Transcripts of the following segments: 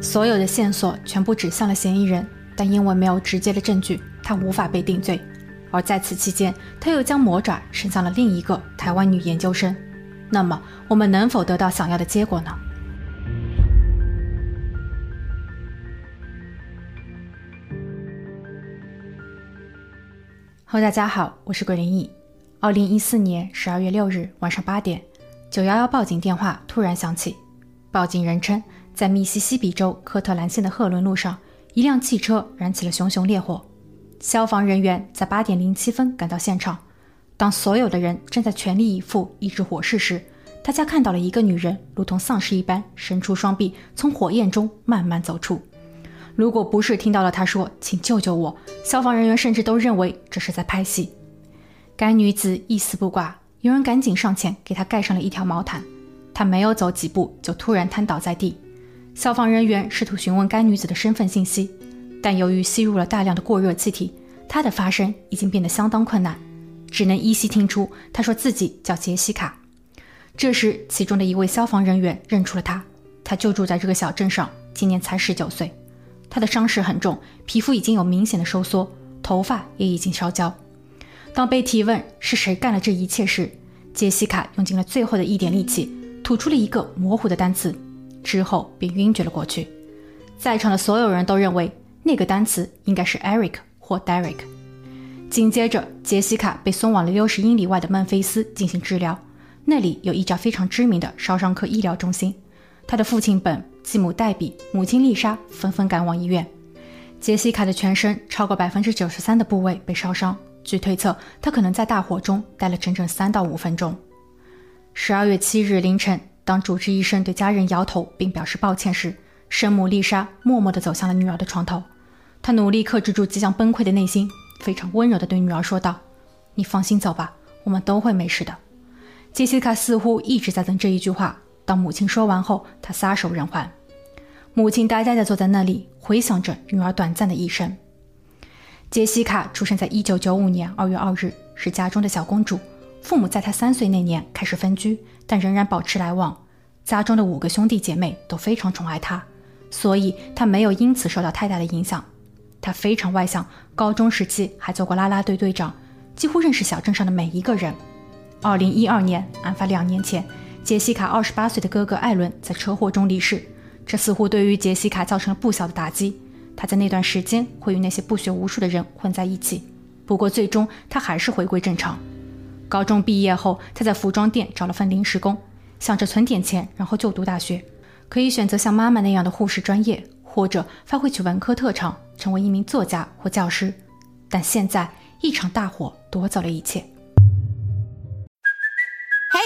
所有的线索全部指向了嫌疑人，但因为没有直接的证据，他无法被定罪。而在此期间，他又将魔爪伸向了另一个台湾女研究生。那么，我们能否得到想要的结果呢哈喽大家好，我是桂林义。二零一四年十二月六日晚上八点，九幺幺报警电话突然响起，报警人称。在密西西比州科特兰县的赫伦路上，一辆汽车燃起了熊熊烈火。消防人员在八点零七分赶到现场。当所有的人正在全力以赴抑制火势时，大家看到了一个女人如同丧尸一般伸出双臂，从火焰中慢慢走出。如果不是听到了她说“请救救我”，消防人员甚至都认为这是在拍戏。该女子一丝不挂，有人赶紧上前给她盖上了一条毛毯。她没有走几步就突然瘫倒在地。消防人员试图询问该女子的身份信息，但由于吸入了大量的过热气体，她的发声已经变得相当困难，只能依稀听出她说自己叫杰西卡。这时，其中的一位消防人员认出了她，她就住在这个小镇上，今年才十九岁。她的伤势很重，皮肤已经有明显的收缩，头发也已经烧焦。当被提问是谁干了这一切时，杰西卡用尽了最后的一点力气，吐出了一个模糊的单词。之后便晕厥了过去，在场的所有人都认为那个单词应该是 Eric 或 Derek。紧接着，杰西卡被送往了六十英里外的孟菲斯进行治疗，那里有一家非常知名的烧伤科医疗中心。他的父亲本、继母黛比、母亲丽莎纷纷赶往医院。杰西卡的全身超过百分之九十三的部位被烧伤，据推测，他可能在大火中待了整整三到五分钟。十二月七日凌晨。当主治医生对家人摇头并表示抱歉时，生母丽莎默默地走向了女儿的床头。她努力克制住即将崩溃的内心，非常温柔地对女儿说道：“你放心走吧，我们都会没事的。”杰西卡似乎一直在等这一句话。当母亲说完后，她撒手人寰。母亲呆呆地坐在那里，回想着女儿短暂的一生。杰西卡出生在1995年2月2日，是家中的小公主。父母在他三岁那年开始分居。但仍然保持来往，家中的五个兄弟姐妹都非常宠爱他，所以他没有因此受到太大的影响。他非常外向，高中时期还做过啦啦队队长，几乎认识小镇上的每一个人。二零一二年，案发两年前，杰西卡二十八岁的哥哥艾伦在车祸中离世，这似乎对于杰西卡造成了不小的打击。他在那段时间会与那些不学无术的人混在一起，不过最终他还是回归正常。高中毕业后，他在服装店找了份临时工，想着存点钱，然后就读大学，可以选择像妈妈那样的护士专业，或者发挥起文科特长，成为一名作家或教师。但现在，一场大火夺走了一切。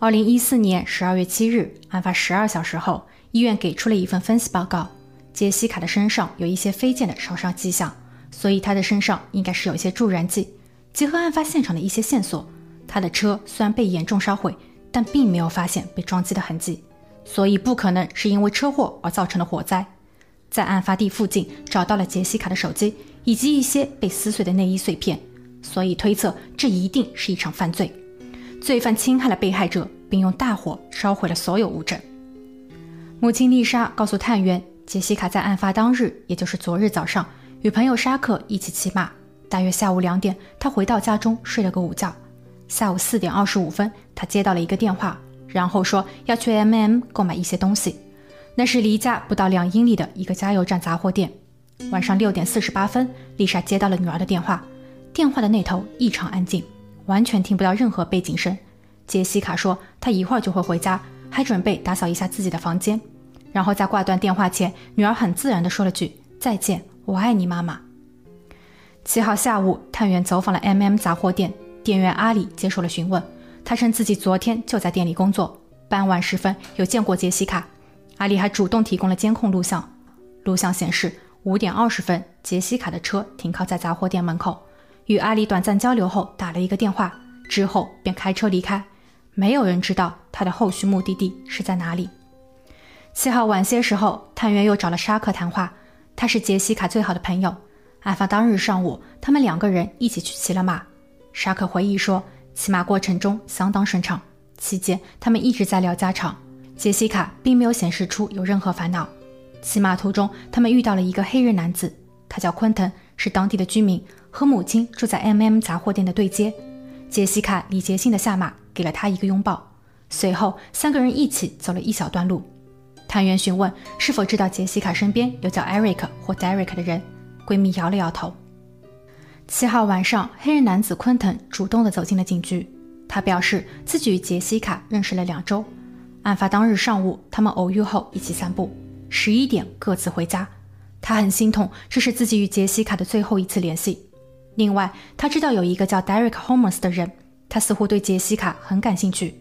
二零一四年十二月七日，案发十二小时后，医院给出了一份分析报告：杰西卡的身上有一些飞溅的烧伤迹象，所以她的身上应该是有一些助燃剂。结合案发现场的一些线索，她的车虽然被严重烧毁，但并没有发现被撞击的痕迹，所以不可能是因为车祸而造成的火灾。在案发地附近找到了杰西卡的手机以及一些被撕碎的内衣碎片，所以推测这一定是一场犯罪。罪犯侵害了被害者，并用大火烧毁了所有物证。母亲丽莎告诉探员，杰西卡在案发当日，也就是昨日早上，与朋友沙克一起骑马。大约下午两点，他回到家中睡了个午觉。下午四点二十五分，他接到了一个电话，然后说要去 M&M 购买一些东西，那是离家不到两英里的一个加油站杂货店。晚上六点四十八分，丽莎接到了女儿的电话，电话的那头异常安静。完全听不到任何背景声。杰西卡说：“她一会儿就会回家，还准备打扫一下自己的房间。”然后在挂断电话前，女儿很自然地说了句：“再见，我爱你，妈妈。”七号下午，探员走访了 M&M 杂货店，店员阿里接受了询问。他称自己昨天就在店里工作，傍晚时分有见过杰西卡。阿里还主动提供了监控录像，录像显示五点二十分，杰西卡的车停靠在杂货店门口，与阿里短暂交流后打了一个电话，之后便开车离开。没有人知道他的后续目的地是在哪里。七号晚些时候，探员又找了沙克谈话，他是杰西卡最好的朋友。案发当日上午，他们两个人一起去骑了马。沙克回忆说，骑马过程中相当顺畅，期间他们一直在聊家常。杰西卡并没有显示出有任何烦恼。骑马途中，他们遇到了一个黑人男子，他叫昆腾，是当地的居民，和母亲住在 M&M 杂货店的对街。杰西卡礼节性的下马，给了他一个拥抱。随后，三个人一起走了一小段路。探员询问是否知道杰西卡身边有叫 Eric 或 Derek 的人，闺蜜摇了摇头。七号晚上，黑人男子昆腾主动地走进了警局，他表示自己与杰西卡认识了两周。案发当日上午，他们偶遇后一起散步，十一点各自回家。他很心痛，这是自己与杰西卡的最后一次联系。另外，他知道有一个叫 Derek Holmes 的人，他似乎对杰西卡很感兴趣。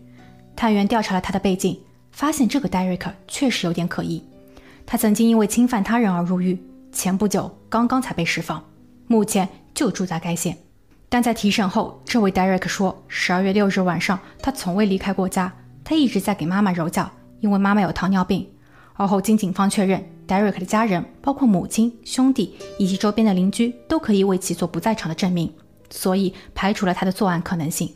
探员调查了他的背景，发现这个 Derek 确实有点可疑。他曾经因为侵犯他人而入狱，前不久刚刚才被释放，目前就住在该县。但在提审后，这位 Derek 说，十二月六日晚上他从未离开过家。他一直在给妈妈揉脚，因为妈妈有糖尿病。而后经警方确认，Derek 的家人，包括母亲、兄弟以及周边的邻居，都可以为其做不在场的证明，所以排除了他的作案可能性。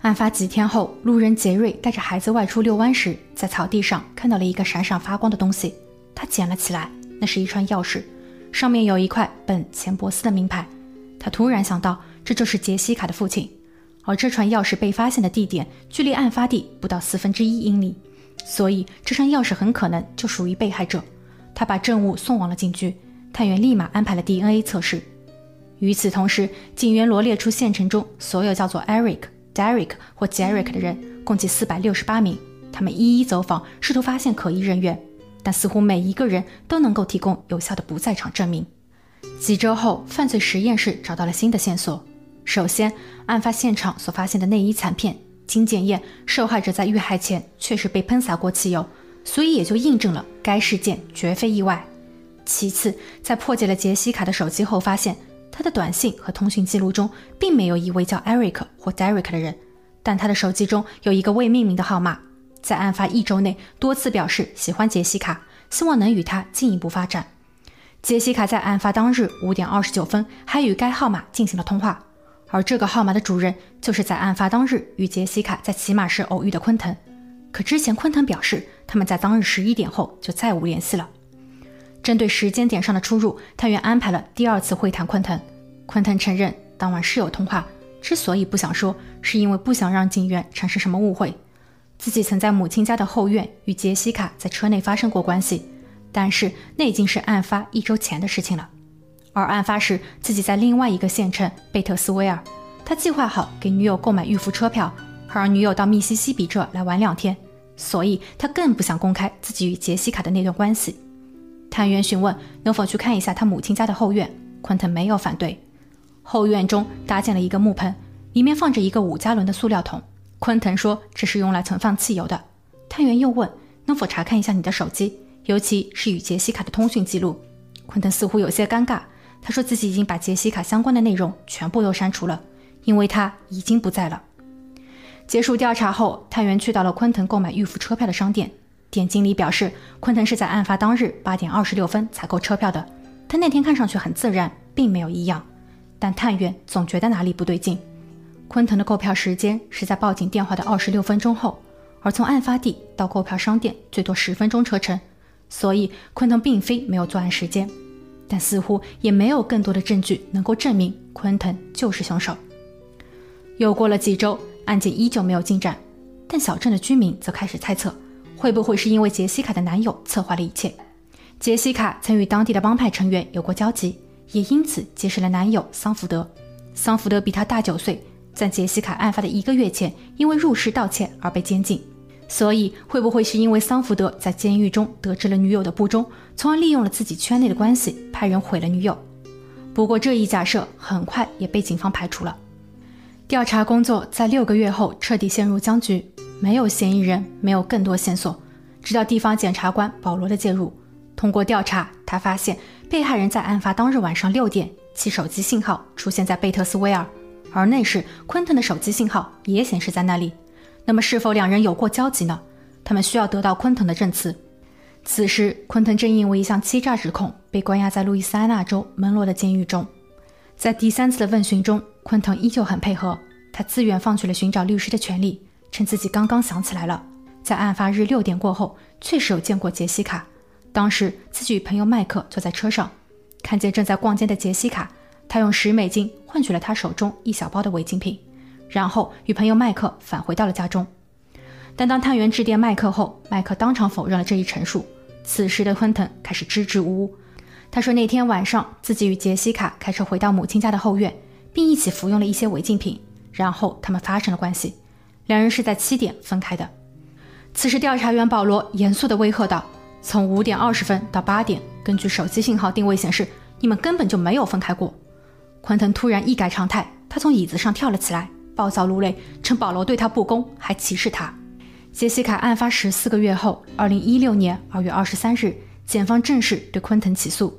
案发几天后，路人杰瑞带着孩子外出遛弯时，在草地上看到了一个闪闪发光的东西，他捡了起来，那是一串钥匙，上面有一块本钱伯斯的名牌。他突然想到，这就是杰西卡的父亲。而这串钥匙被发现的地点距离案发地不到四分之一英里，所以这串钥匙很可能就属于被害者。他把证物送往了警局，探员立马安排了 DNA 测试。与此同时，警员罗列出县城中所有叫做 Eric、Derek 或 Jarek 的人，共计四百六十八名。他们一一走访，试图发现可疑人员，但似乎每一个人都能够提供有效的不在场证明。几周后，犯罪实验室找到了新的线索。首先，案发现场所发现的内衣残片，经检验，受害者在遇害前确实被喷洒过汽油，所以也就印证了该事件绝非意外。其次，在破解了杰西卡的手机后，发现她的短信和通讯记录中并没有一位叫 Eric 或 Derek 的人，但她的手机中有一个未命名的号码，在案发一周内多次表示喜欢杰西卡，希望能与她进一步发展。杰西卡在案发当日五点二十九分还与该号码进行了通话。而这个号码的主人就是在案发当日与杰西卡在骑马时偶遇的昆腾。可之前昆腾表示，他们在当日十一点后就再无联系了。针对时间点上的出入，探员安排了第二次会谈昆腾。昆腾承认当晚是有通话，之所以不想说，是因为不想让警员产生什么误会。自己曾在母亲家的后院与杰西卡在车内发生过关系，但是那已经是案发一周前的事情了。而案发时，自己在另外一个县城贝特斯威尔，他计划好给女友购买预付车票，让女友到密西西比这来玩两天，所以他更不想公开自己与杰西卡的那段关系。探员询问能否去看一下他母亲家的后院，昆腾没有反对。后院中搭建了一个木盆，里面放着一个五加仑的塑料桶，昆腾说这是用来存放汽油的。探员又问能否查看一下你的手机，尤其是与杰西卡的通讯记录。昆腾似乎有些尴尬。他说自己已经把杰西卡相关的内容全部都删除了，因为他已经不在了。结束调查后，探员去到了昆腾购买预付车票的商店。店经理表示，昆腾是在案发当日八点二十六分采购车票的。他那天看上去很自然，并没有异样。但探员总觉得哪里不对劲。昆腾的购票时间是在报警电话的二十六分钟后，而从案发地到购票商店最多十分钟车程，所以昆腾并非没有作案时间。但似乎也没有更多的证据能够证明昆腾就是凶手。又过了几周，案件依旧没有进展，但小镇的居民则开始猜测，会不会是因为杰西卡的男友策划了一切？杰西卡曾与当地的帮派成员有过交集，也因此结识了男友桑福德。桑福德比他大九岁，在杰西卡案发的一个月前，因为入室盗窃而被监禁。所以，会不会是因为桑福德在监狱中得知了女友的不忠，从而利用了自己圈内的关系，派人毁了女友？不过，这一假设很快也被警方排除了。调查工作在六个月后彻底陷入僵局，没有嫌疑人，没有更多线索，直到地方检察官保罗的介入。通过调查，他发现被害人在案发当日晚上六点，其手机信号出现在贝特斯威尔，而那时昆腾的手机信号也显示在那里。那么，是否两人有过交集呢？他们需要得到昆腾的证词。此时，昆腾正因为一项欺诈指控被关押在路易斯安那州门罗的监狱中。在第三次的问询中，昆腾依旧很配合，他自愿放弃了寻找律师的权利，称自己刚刚想起来了，在案发日六点过后确实有见过杰西卡。当时自己与朋友麦克坐在车上，看见正在逛街的杰西卡，他用十美金换取了他手中一小包的违禁品。然后与朋友麦克返回到了家中，但当探员致电麦克后，麦克当场否认了这一陈述。此时的昆腾开始支支吾吾，他说那天晚上自己与杰西卡开车回到母亲家的后院，并一起服用了一些违禁品，然后他们发生了关系。两人是在七点分开的。此时，调查员保罗严肃地威吓道：“从五点二十分到八点，根据手机信号定位显示，你们根本就没有分开过。”昆腾突然一改常态，他从椅子上跳了起来。暴躁如雷，称保罗对他不公，还歧视他。杰西卡案发十四个月后，二零一六年二月二十三日，检方正式对昆腾起诉。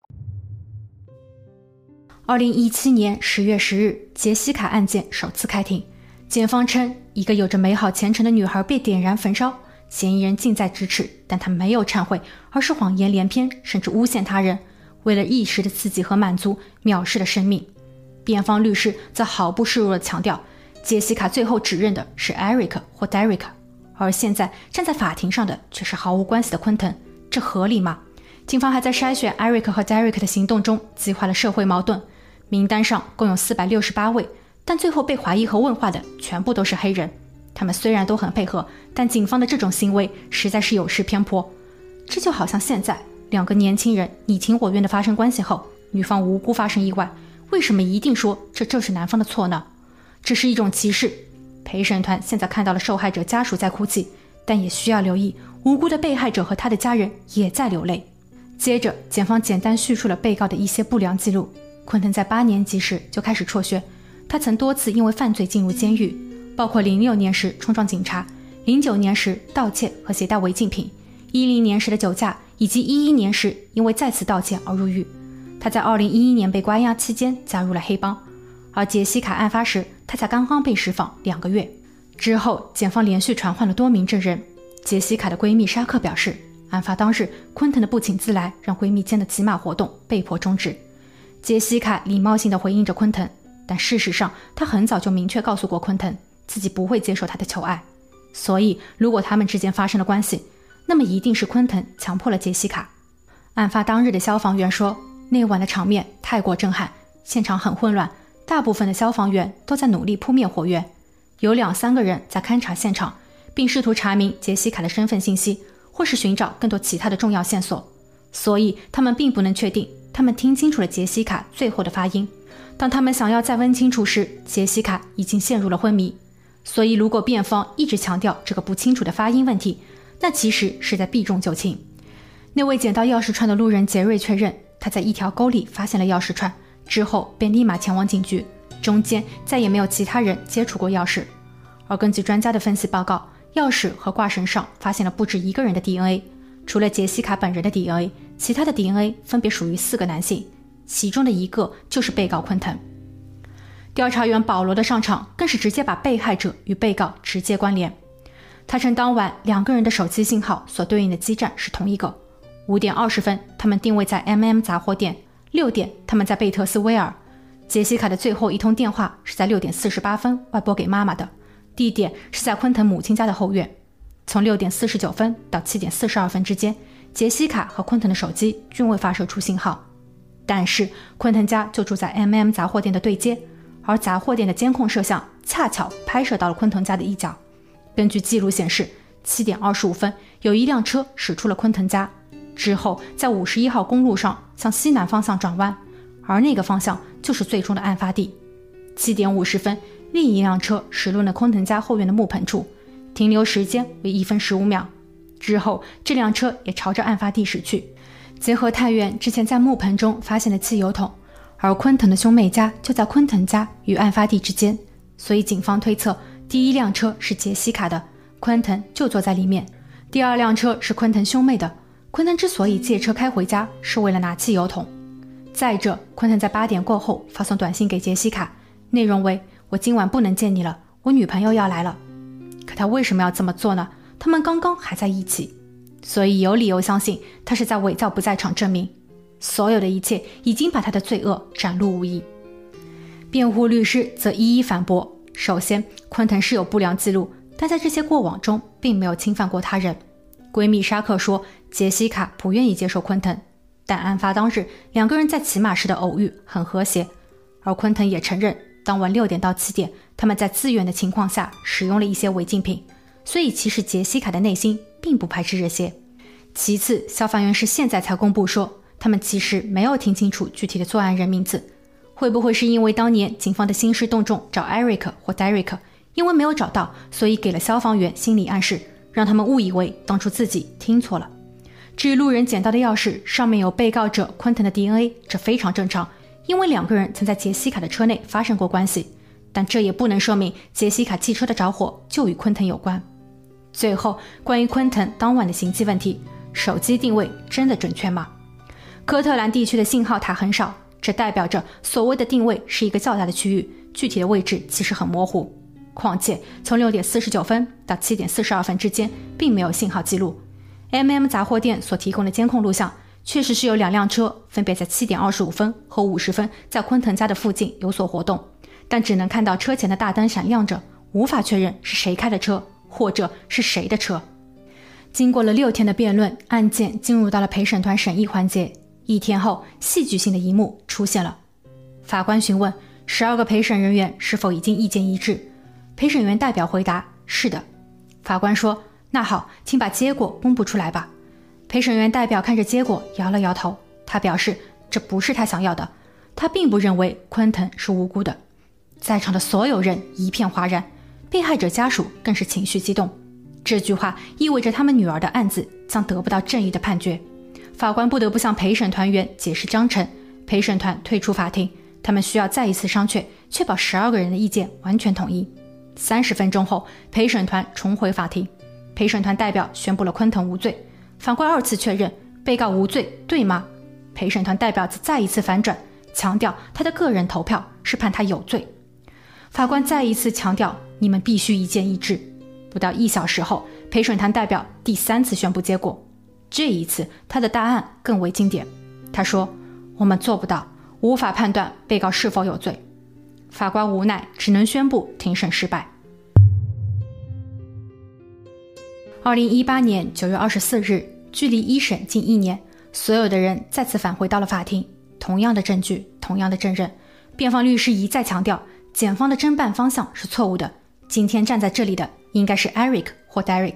二零一七年十月十日，杰西卡案件首次开庭。检方称，一个有着美好前程的女孩被点燃焚烧，嫌疑人近在咫尺，但他没有忏悔，而是谎言连篇，甚至诬陷他人，为了一时的刺激和满足，藐视了生命。辩方律师则毫不示弱地强调，杰西卡最后指认的是 Eric 或 Derek，而现在站在法庭上的却是毫无关系的昆腾，这合理吗？警方还在筛选 Eric 和 Derek 的行动中激化了社会矛盾。名单上共有四百六十八位，但最后被怀疑和问话的全部都是黑人。他们虽然都很配合，但警方的这种行为实在是有失偏颇。这就好像现在两个年轻人你情我愿的发生关系后，女方无辜发生意外，为什么一定说这就是男方的错呢？这是一种歧视。陪审团现在看到了受害者家属在哭泣，但也需要留意无辜的被害者和他的家人也在流泪。接着，检方简单叙述了被告的一些不良记录。昆腾在八年级时就开始辍学，他曾多次因为犯罪进入监狱，包括零六年时冲撞警察，零九年时盗窃和携带违禁品，一零年时的酒驾，以及一一年时因为再次盗窃而入狱。他在二零一一年被关押期间加入了黑帮，而杰西卡案发时他才刚刚被释放两个月。之后，检方连续传唤了多名证人。杰西卡的闺蜜沙克表示，案发当日昆腾的不请自来让闺蜜间的骑马活动被迫终止。杰西卡礼貌性地回应着昆腾，但事实上，她很早就明确告诉过昆腾，自己不会接受他的求爱。所以，如果他们之间发生了关系，那么一定是昆腾强迫了杰西卡。案发当日的消防员说，那晚的场面太过震撼，现场很混乱，大部分的消防员都在努力扑灭火源，有两三个人在勘察现场，并试图查明杰西卡的身份信息，或是寻找更多其他的重要线索。所以，他们并不能确定。他们听清楚了杰西卡最后的发音。当他们想要再问清楚时，杰西卡已经陷入了昏迷。所以，如果辩方一直强调这个不清楚的发音问题，那其实是在避重就轻。那位捡到钥匙串的路人杰瑞确认，他在一条沟里发现了钥匙串，之后便立马前往警局。中间再也没有其他人接触过钥匙。而根据专家的分析报告，钥匙和挂绳上发现了不止一个人的 DNA。除了杰西卡本人的 DNA，其他的 DNA 分别属于四个男性，其中的一个就是被告昆腾。调查员保罗的上场更是直接把被害者与被告直接关联。他称当晚两个人的手机信号所对应的基站是同一个。五点二十分，他们定位在 MM 杂货店；六点，他们在贝特斯威尔。杰西卡的最后一通电话是在六点四十八分外拨给妈妈的，地点是在昆腾母亲家的后院。从六点四十九分到七点四十二分之间，杰西卡和昆腾的手机均未发射出信号。但是昆腾家就住在 MM 杂货店的对街，而杂货店的监控摄像恰巧拍摄到了昆腾家的一角。根据记录显示，七点二十五分，有一辆车驶出了昆腾家，之后在五十一号公路上向西南方向转弯，而那个方向就是最终的案发地。七点五十分，另一辆车驶入了昆腾家后院的木盆处，停留时间为一分十五秒。之后，这辆车也朝着案发地驶去。结合太原之前在木盆中发现的汽油桶，而昆腾的兄妹家就在昆腾家与案发地之间，所以警方推测第一辆车是杰西卡的，昆腾就坐在里面；第二辆车是昆腾兄妹的，昆腾之所以借车开回家是为了拿汽油桶。再者，昆腾在八点过后发送短信给杰西卡，内容为：“我今晚不能见你了，我女朋友要来了。”可他为什么要这么做呢？他们刚刚还在一起。所以有理由相信他是在伪造不在场证明，所有的一切已经把他的罪恶展露无遗。辩护律师则一一反驳：首先，昆腾是有不良记录，但在这些过往中并没有侵犯过他人。闺蜜沙克说，杰西卡不愿意接受昆腾，但案发当日两个人在骑马时的偶遇很和谐，而昆腾也承认，当晚六点到七点他们在自愿的情况下使用了一些违禁品，所以其实杰西卡的内心。并不排斥这些。其次，消防员是现在才公布说，他们其实没有听清楚具体的作案人名字。会不会是因为当年警方的兴师动众找 Eric 或 Derek，因为没有找到，所以给了消防员心理暗示，让他们误以为当初自己听错了？至于路人捡到的钥匙上面有被告者昆腾的 DNA，这非常正常，因为两个人曾在杰西卡的车内发生过关系。但这也不能说明杰西卡汽车的着火就与昆腾有关。最后，关于昆腾当晚的行迹问题，手机定位真的准确吗？科特兰地区的信号塔很少，这代表着所谓的定位是一个较大的区域，具体的位置其实很模糊。况且，从六点四十九分到七点四十二分之间，并没有信号记录。MM 杂货店所提供的监控录像，确实是有两辆车分别在七点二十五分和五十分在昆腾家的附近有所活动，但只能看到车前的大灯闪亮着，无法确认是谁开的车。或者是谁的车？经过了六天的辩论，案件进入到了陪审团审议环节。一天后，戏剧性的一幕出现了。法官询问十二个陪审人员是否已经意见一致。陪审员代表回答：“是的。”法官说：“那好，请把结果公布出来吧。”陪审员代表看着结果，摇了摇头。他表示这不是他想要的。他并不认为昆腾是无辜的。在场的所有人一片哗然。被害者家属更是情绪激动，这句话意味着他们女儿的案子将得不到正义的判决。法官不得不向陪审团员解释章程，陪审团退出法庭，他们需要再一次商榷，确保十二个人的意见完全统一。三十分钟后，陪审团重回法庭，陪审团代表宣布了昆腾无罪。法官二次确认被告无罪，对吗？陪审团代表则再一次反转，强调他的个人投票是判他有罪。法官再一次强调。你们必须一见一致。不到一小时后，陪审团代表第三次宣布结果。这一次，他的答案更为经典。他说：“我们做不到，无法判断被告是否有罪。”法官无奈，只能宣布庭审失败。二零一八年九月二十四日，距离一审近一年，所有的人再次返回到了法庭。同样的证据，同样的证人，辩方律师一再强调，检方的侦办方向是错误的。今天站在这里的应该是 Eric 或 Derek。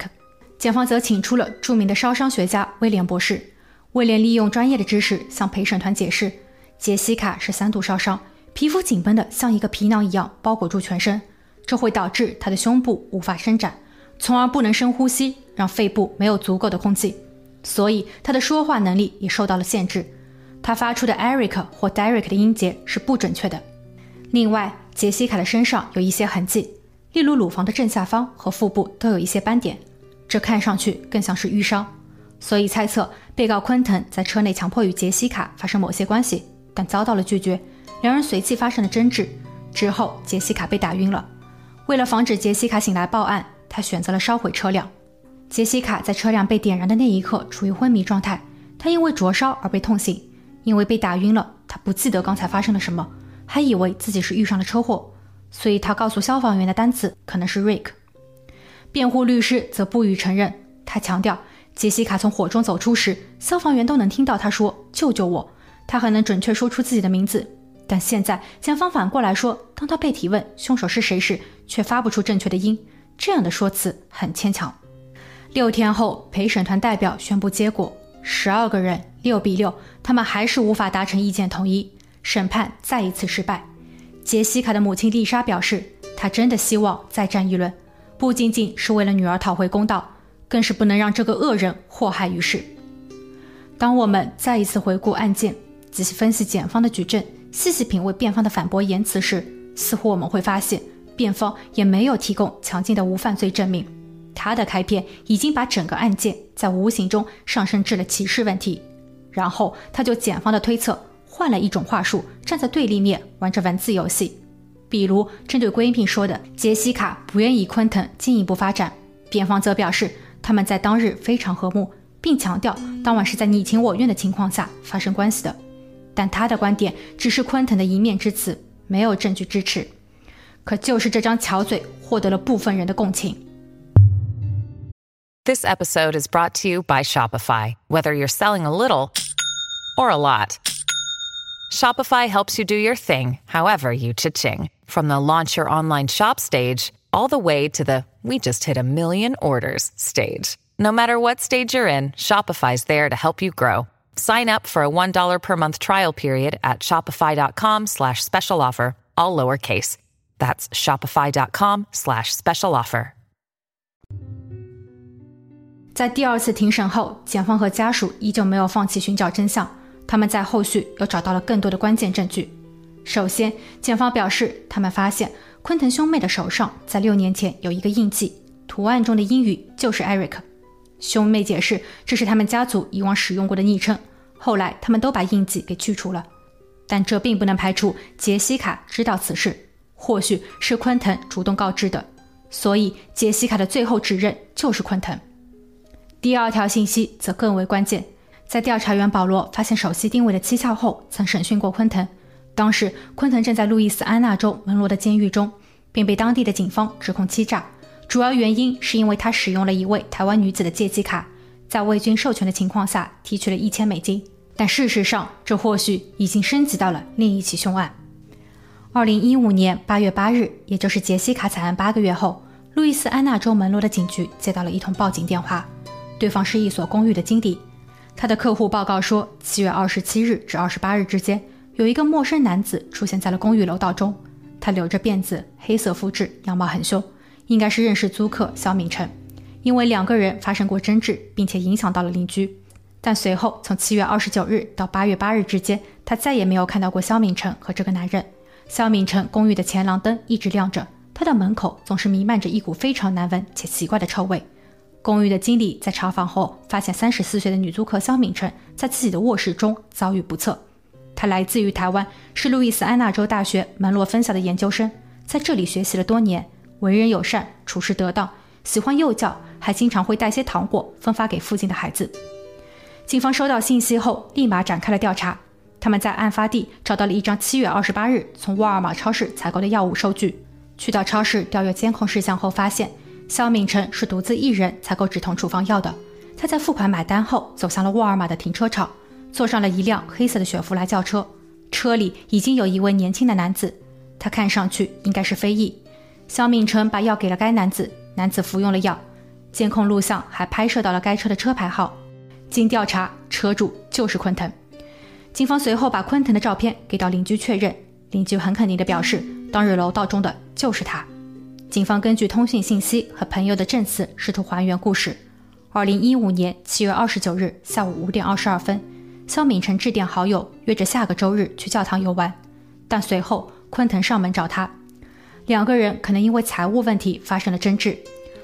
检方则请出了著名的烧伤学家威廉博士。威廉利用专业的知识向陪审团解释：杰西卡是三度烧伤，皮肤紧绷的像一个皮囊一样包裹住全身，这会导致她的胸部无法伸展，从而不能深呼吸，让肺部没有足够的空气，所以她的说话能力也受到了限制。她发出的 Eric 或 Derek 的音节是不准确的。另外，杰西卡的身上有一些痕迹。例如，乳房的正下方和腹部都有一些斑点，这看上去更像是淤伤，所以猜测被告昆腾在车内强迫与杰西卡发生某些关系，但遭到了拒绝，两人随即发生了争执。之后，杰西卡被打晕了。为了防止杰西卡醒来报案，他选择了烧毁车辆。杰西卡在车辆被点燃的那一刻处于昏迷状态，他因为灼烧而被痛醒，因为被打晕了，他不记得刚才发生了什么，还以为自己是遇上了车祸。所以他告诉消防员的单词可能是 Rick。辩护律师则不予承认。他强调，杰西卡从火中走出时，消防员都能听到他说“救救我”，他很能准确说出自己的名字。但现在检方反过来说，当他被提问凶手是谁时，却发不出正确的音，这样的说辞很牵强。六天后，陪审团代表宣布结果：十二个人，六比六，他们还是无法达成意见统一，审判再一次失败。杰西卡的母亲丽莎表示，她真的希望再战一轮，不仅仅是为了女儿讨回公道，更是不能让这个恶人祸害于世。当我们再一次回顾案件，仔细分析检方的举证，细细品味辩方的反驳言辞时，似乎我们会发现，辩方也没有提供强劲的无犯罪证明。他的开篇已经把整个案件在无形中上升至了歧视问题，然后他就检方的推测。换了一种话术，站在对立面玩着文字游戏。比如针对闺蜜说的，杰西卡不愿意昆腾进一步发展，辩方则表示他们在当日非常和睦，并强调当晚是在你情我愿的情况下发生关系的。但他的观点只是昆腾的一面之词，没有证据支持。可就是这张巧嘴获得了部分人的共情。This episode is brought to you by Shopify. Whether you're selling a little or a lot. Shopify helps you do your thing, however you cha-ching. From the launch your online shop stage, all the way to the we just hit a million orders stage. No matter what stage you're in, Shopify's there to help you grow. Sign up for a $1 per month trial period at shopify.com slash special offer, all lowercase. That's shopify.com slash special offer. 在第二次庭审后，检方和家属依旧没有放弃寻找真相。 他们在后续又找到了更多的关键证据。首先，检方表示，他们发现昆腾兄妹的手上在六年前有一个印记，图案中的英语就是 Eric。兄妹解释，这是他们家族以往使用过的昵称。后来，他们都把印记给去除了，但这并不能排除杰西卡知道此事，或许是昆腾主动告知的。所以，杰西卡的最后指认就是昆腾。第二条信息则更为关键。在调查员保罗发现手机定位的蹊跷后，曾审讯过昆腾。当时，昆腾正在路易斯安那州门罗的监狱中，并被当地的警方指控欺诈。主要原因是因为他使用了一位台湾女子的借记卡，在未经授权的情况下提取了一千美金。但事实上，这或许已经升级到了另一起凶案。二零一五年八月八日，也就是杰西卡惨案八个月后，路易斯安那州门罗的警局接到了一通报警电话，对方是一所公寓的经理。他的客户报告说，七月二十七日至二十八日之间，有一个陌生男子出现在了公寓楼道中。他留着辫子，黑色肤质，样貌很凶，应该是认识租客肖敏成，因为两个人发生过争执，并且影响到了邻居。但随后从七月二十九日到八月八日之间，他再也没有看到过肖敏成和这个男人。肖敏成公寓的前廊灯一直亮着，他的门口总是弥漫着一股非常难闻且奇怪的臭味。公寓的经理在查房后发现，三十四岁的女租客肖敏成在自己的卧室中遭遇不测。她来自于台湾，是路易斯安那州大学门罗分校的研究生，在这里学习了多年，为人友善，处事得当，喜欢幼教，还经常会带些糖果分发给附近的孩子。警方收到信息后，立马展开了调查。他们在案发地找到了一张七月二十八日从沃尔玛超市采购的药物收据。去到超市调阅监控事项后，发现。肖敏成是独自一人采购止痛处方药的。他在付款买单后，走向了沃尔玛的停车场，坐上了一辆黑色的雪佛兰轿车。车里已经有一位年轻的男子，他看上去应该是非裔。肖敏成把药给了该男子，男子服用了药。监控录像还拍摄到了该车的车牌号。经调查，车主就是昆腾。警方随后把昆腾的照片给到邻居确认，邻居很肯定地表示，当日楼道中的就是他。警方根据通讯信息和朋友的证词，试图还原故事。二零一五年七月二十九日下午五点二十二分，肖敏成致电好友，约着下个周日去教堂游玩。但随后昆腾上门找他，两个人可能因为财务问题发生了争执。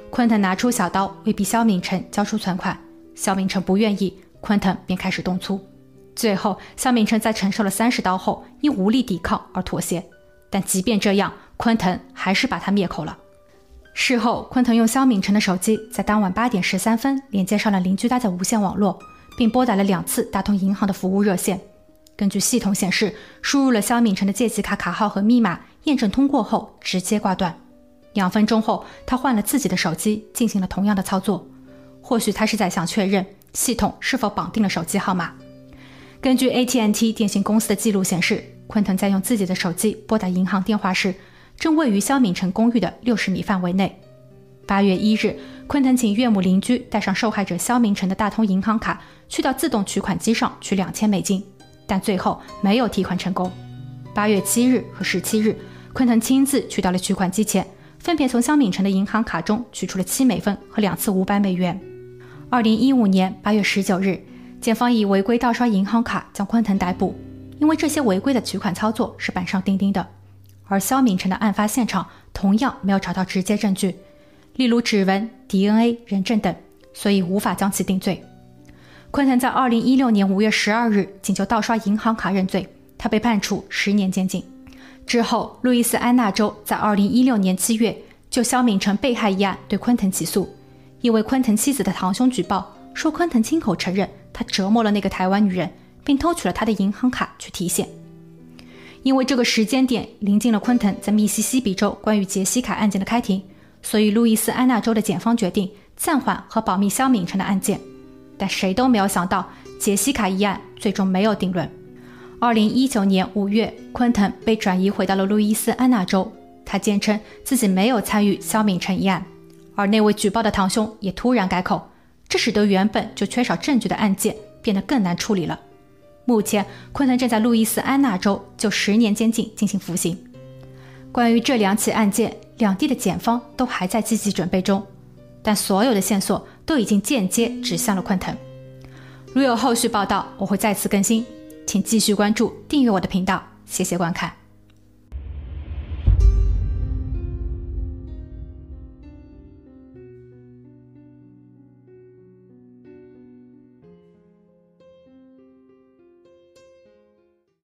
昆腾拿出小刀，威逼肖敏成交出存款。肖敏成不愿意，昆腾便开始动粗。最后，肖敏成在承受了三十刀后，因无力抵抗而妥协。但即便这样，昆腾还是把他灭口了。事后，昆腾用肖敏成的手机在当晚八点十三分连接上了邻居搭的无线网络，并拨打了两次大通银行的服务热线。根据系统显示，输入了肖敏成的借记卡卡号和密码，验证通过后直接挂断。两分钟后，他换了自己的手机进行了同样的操作。或许他是在想确认系统是否绑定了手机号码。根据 AT&T 电信公司的记录显示，昆腾在用自己的手机拨打银行电话时。正位于肖敏成公寓的六十米范围内。八月一日，昆腾请岳母邻居带上受害者肖明成的大通银行卡，去到自动取款机上取两千美金，但最后没有提款成功。八月七日和十七日，昆腾亲自去到了取款机前，分别从肖敏成的银行卡中取出了七美分和两次五百美元。二零一五年八月十九日，检方以违规盗刷银行卡将昆腾逮捕，因为这些违规的取款操作是板上钉钉的。而肖敏成的案发现场同样没有找到直接证据，例如指纹、DNA、人证等，所以无法将其定罪。昆腾在二零一六年五月十二日请求盗刷银行卡认罪，他被判处十年监禁。之后，路易斯安那州在二零一六年七月就肖敏成被害一案对昆腾起诉，因为昆腾妻子的堂兄举报说，昆腾亲口承认他折磨了那个台湾女人，并偷取了她的银行卡去提现。因为这个时间点临近了昆腾在密西西比州关于杰西卡案件的开庭，所以路易斯安那州的检方决定暂缓和保密肖敏成的案件。但谁都没有想到，杰西卡一案最终没有定论。二零一九年五月，昆腾被转移回到了路易斯安那州，他坚称自己没有参与肖敏成一案，而那位举报的堂兄也突然改口，这使得原本就缺少证据的案件变得更难处理了。目前，昆腾正在路易斯安那州就十年监禁进行服刑。关于这两起案件，两地的检方都还在积极准备中，但所有的线索都已经间接指向了昆腾。如有后续报道，我会再次更新，请继续关注、订阅我的频道。谢谢观看。